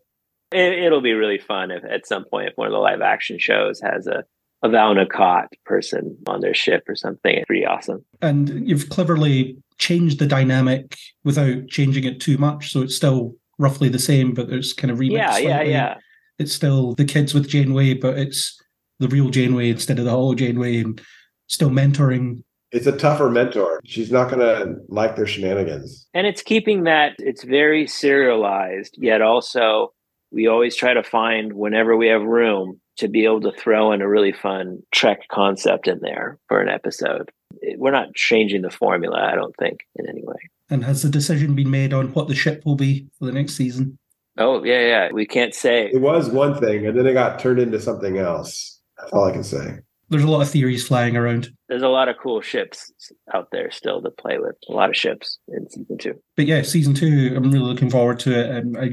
It, it'll be really fun if at some point if one of the live action shows has a a Vau N'Akat person on their ship or something. It's pretty awesome. and you've cleverly changed the dynamic without changing it too much, so it's still roughly the same, but there's kind of remixed. Yeah, yeah, yeah. It's still the kids with Janeway, but it's the real Janeway instead of the hollow Janeway, and still mentoring. It's a tougher mentor. She's not going to like their shenanigans. And it's keeping that it's very serialized, yet also we always try to find whenever we have room to be able to throw in a really fun Trek concept in there for an episode. We're not changing the formula, I don't think, in any way. And has the decision been made on what the ship will be for the next season? Oh, yeah, yeah. We can't say. It was one thing, and then it got turned into something else. That's all I can say. There's a lot of theories flying around. There's a lot of cool ships out there still to play with. A lot of ships in season two. But yeah, season two, I'm really looking forward to it. And I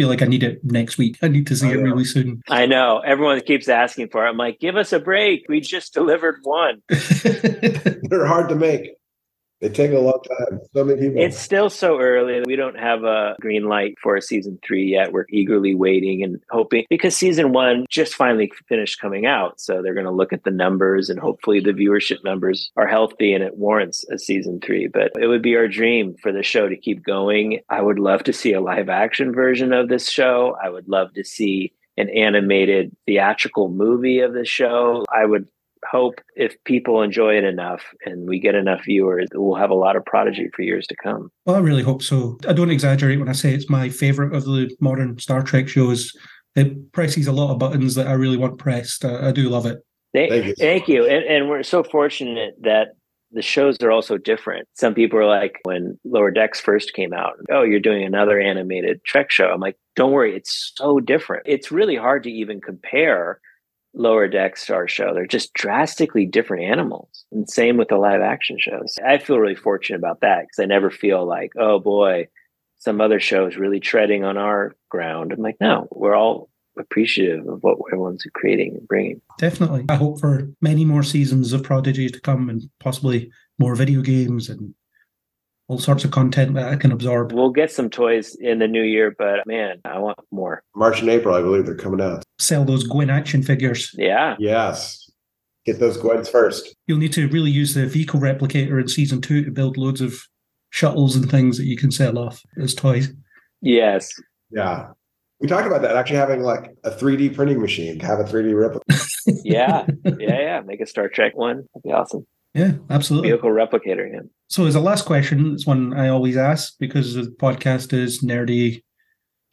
feel like I need it next week. I need to see I it know. really soon. I know. Everyone keeps asking for it. I'm like, give us a break. We just delivered one. They're hard to make. They take a long time. So many people. It's still so early. We don't have a green light for a season three yet. We're eagerly waiting and hoping because season one just finally finished coming out. So they're going to look at the numbers and hopefully the viewership numbers are healthy and it warrants a season three. But it would be our dream for the show to keep going. I would love to see a live action version of this show. I would love to see an animated theatrical movie of the show. I would hope if people enjoy it enough and we get enough viewers, we'll have a lot of Prodigy for years to come. Well, I really hope so. I don't exaggerate when I say it's my favorite of the modern Star Trek shows. It presses a lot of buttons that I really want pressed. I, I do love it. Thank, Thank you. thank you. And, and we're so fortunate that the shows are also different. Some people are like, when Lower Decks first came out, oh, you're doing another animated Trek show. I'm like, don't worry, it's so different. It's really hard to even compare Lower deck star show. They're just drastically different animals. And same with the live action shows. I feel really fortunate about that because I never feel like, oh boy, some other show is really treading on our ground. I'm like, no, we're all appreciative of what everyone's creating and bringing. Definitely. I hope for many more seasons of Prodigy to come and possibly more video games and all sorts of content that I can absorb. We'll get some toys in the new year, but man, I want more. March and April, I believe they're coming out. Sell those Gwyn action figures. Yeah. Yes. Get those Gwyns first. You'll need to really use the vehicle replicator in season two to build loads of shuttles and things that you can sell off as toys. Yes. Yeah. We talked about that actually having like a 3D printing machine, to have a 3D replica. Yeah. yeah. Yeah. Make a Star Trek one. That'd be awesome. Yeah, absolutely. Vehicle replicator. Yeah. So, as a last question, it's one I always ask because the podcast is nerdy,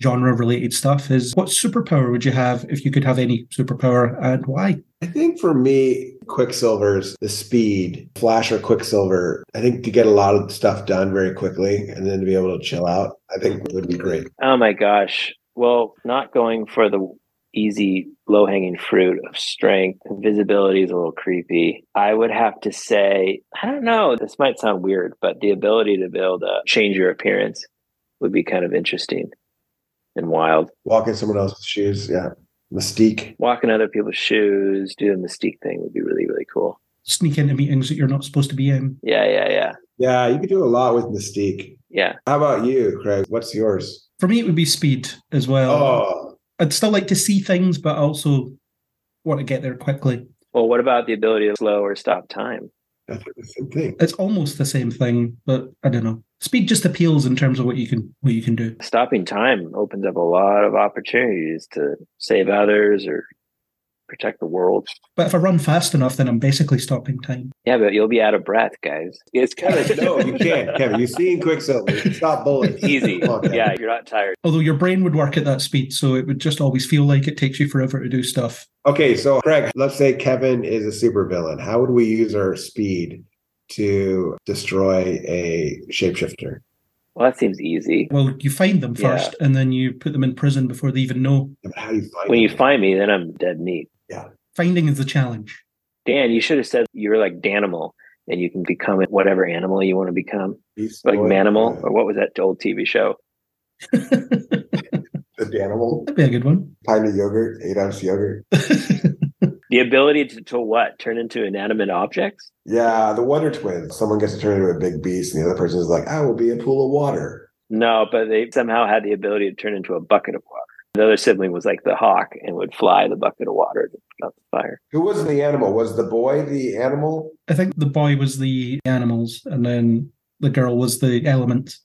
genre related stuff. Is what superpower would you have if you could have any superpower and why? I think for me, Quicksilver's the speed, Flash or Quicksilver. I think to get a lot of stuff done very quickly and then to be able to chill out, I think would be great. Oh my gosh. Well, not going for the easy low hanging fruit of strength. Visibility is a little creepy. I would have to say, I don't know, this might sound weird, but the ability to be able to change your appearance would be kind of interesting and wild. Walk in someone else's shoes, yeah. Mystique. Walk in other people's shoes, do the mystique thing would be really, really cool. Sneak into meetings that you're not supposed to be in. Yeah, yeah, yeah. Yeah, you could do a lot with Mystique. Yeah. How about you, Craig? What's yours? For me, it would be speed as well. Oh, I'd still like to see things, but also want to get there quickly. Well, what about the ability to slow or stop time? That's the same thing. It's almost the same thing, but I don't know. Speed just appeals in terms of what you can what you can do. Stopping time opens up a lot of opportunities to save others or protect the world. But if I run fast enough, then I'm basically stopping time. Yeah, but you'll be out of breath, guys. It's kind of no, you can't, Kevin. You've seen Quicksilver. You Stop bullying. easy. Come on, Yeah, you're not tired. Although your brain would work at that speed, so it would just always feel like it takes you forever to do stuff. Okay, so Craig, let's say Kevin is a supervillain. How would we use our speed to destroy a shapeshifter? Well, that seems easy. Well, you find them Yeah. first, and then you put them in prison before they even know. But How do you find When you find me, then I'm dead meat. Finding is the challenge. Dan, you should have said you're like Danimal and you can become whatever animal you want to become. Beast Like Boy, Manimal, or what was that old TV show? That'd the Danimal, be a good one. pint of yogurt, eight ounce yogurt. The ability to, to what? Turn into inanimate objects? Yeah, the Wonder Twins. Someone gets to turn into a big beast, and the other person is like, "I will be a pool of water." No, but they somehow had the ability to turn into a bucket of water. The other sibling was like the hawk and would fly the bucket of water to put out the fire. Who was the animal? Was the boy the animal? I think the boy was the animals, and then the girl was the element.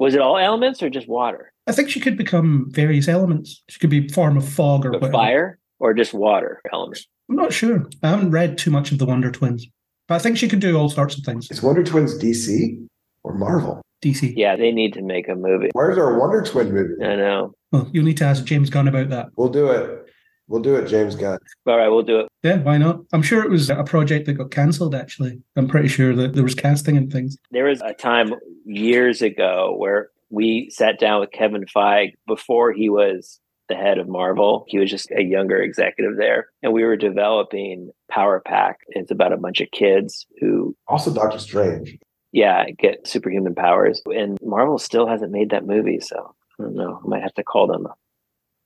Was it all elements or just water? I think she could become various elements. She could be form of fog or But whatever. fire or just water elements? I'm not sure. I haven't read too much of the Wonder Twins, but I think she could do all sorts of things. Is Wonder Twins DC or Marvel? DC. Yeah, they need to make a movie. Where's our Wonder Twin movie? I know. Well, you'll need to ask James Gunn about that. We'll do it. We'll do it, James Gunn. All right, we'll do it. Yeah, why not? I'm sure it was a project that got cancelled. Actually, I'm pretty sure that there was casting and things. There was a time years ago where we sat down with Kevin Feige before he was the head of Marvel. He was just a younger executive there. And we were developing Power Pack. It's about a bunch of kids who, Also, Doctor Strange. yeah, get superhuman powers. And Marvel still hasn't made that movie. So I don't know. I might have to call them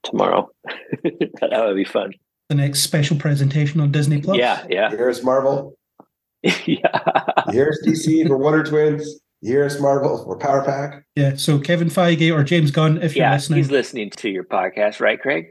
tomorrow. that would be fun. The next special presentation on Disney Plus. Yeah, yeah. Here's Marvel. yeah. Here's DC for Wonder Twins. Here's Marvel for Power Pack. yeah. So Kevin Feige or James Gunn, if you're Yeah, listening, he's listening to your podcast, right, Craig?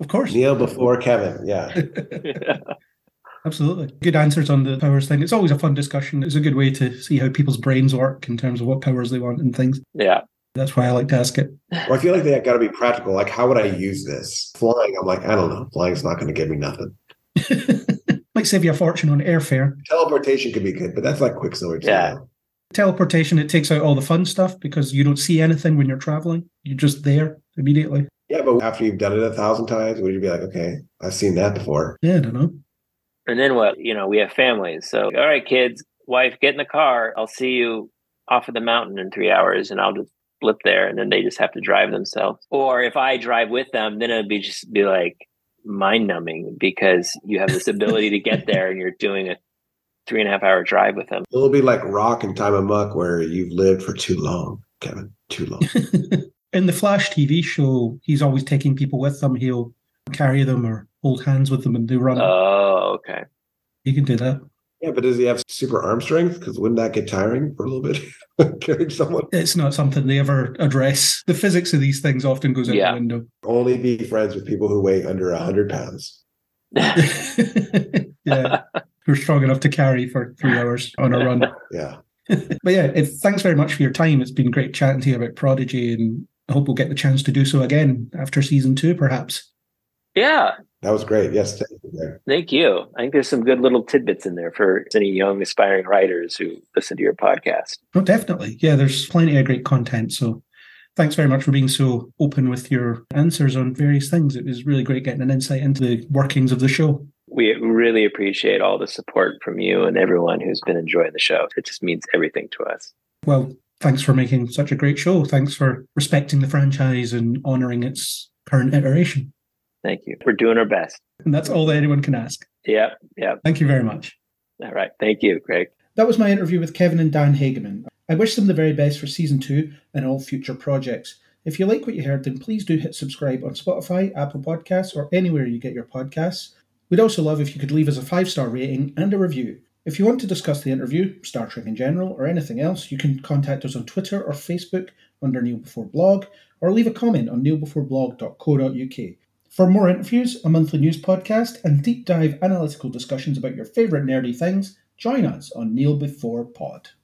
of course, Kneel before Kevin. Yeah. absolutely. Good answers on the powers thing. It's always a fun discussion. It's a good way to see how people's brains work in terms of what powers they want and things. yeah. That's why I like to ask it. Well, I feel like they got to be practical. Like, how would I use this? Flying, I'm like, I don't know. Flying's not going to give me nothing. Might save you a fortune on airfare. Teleportation could be good, but that's like Quicksilver. too. Yeah. Teleportation, it takes out all the fun stuff because you don't see anything when you're traveling. You're just there immediately. Yeah, but after you've done it a thousand times, would you be like, okay, I've seen that before? Yeah, I don't know. And then what? You know, we have families. So, all right, kids, wife, get in the car. I'll see you off of the mountain in three hours and I'll just flip there. And then they just have to drive themselves. Or if I drive with them, then it'd be just be like mind numbing because you have this ability to get there and you're doing a three and a half hour drive with them. It'll be like Rok and Time Amok, where you've lived for too long, Kevin. Too long. In the Flash TV show, he's always taking people with him. He'll carry them or hold hands with them and do run. Oh, okay. he can do that. Yeah, but does he have super arm strength? Because wouldn't that get tiring for a little bit? Carrying someone? It's not something they ever address. The physics of these things often goes out Yeah. the window. Only be friends with people who weigh under a hundred pounds. yeah. Who're strong enough to carry for three hours on a run. Yeah. But yeah, if, thanks very much for your time. It's been great chatting to you about Prodigy, and I hope we'll get the chance to do so again after season two, perhaps. yeah. That was great. Yes, thank you. Thank you. I think there's some good little tidbits in there for any young aspiring writers who listen to your podcast. Oh, definitely. Yeah, there's plenty of great content. So thanks very much for being so open with your answers on various things. It was really great getting an insight into the workings of the show. We really appreciate all the support from you and everyone who's been enjoying the show. It just means everything to us. Well, thanks for making such a great show. Thanks for respecting the franchise and honoring its current iteration. Thank you. We're doing our best. And that's all that anyone can ask. Yep. Yep. Thank you very much. All right. Thank you, Craig. That was my interview with Kevin and Dan Hageman. I wish them the very best for season two and all future projects. If you like what you heard, then please do hit subscribe on Spotify, Apple Podcasts, or anywhere you get your podcasts. We'd also love if you could leave us a five star rating and a review. If you want to discuss the interview, Star Trek in general, or anything else, you can contact us on Twitter or Facebook under Kneel Before Blog, or leave a comment on kneelbeforeblog.co.uk. For more interviews, a monthly news podcast, and deep dive analytical discussions about your favourite nerdy things, join us on Kneel Before Pod.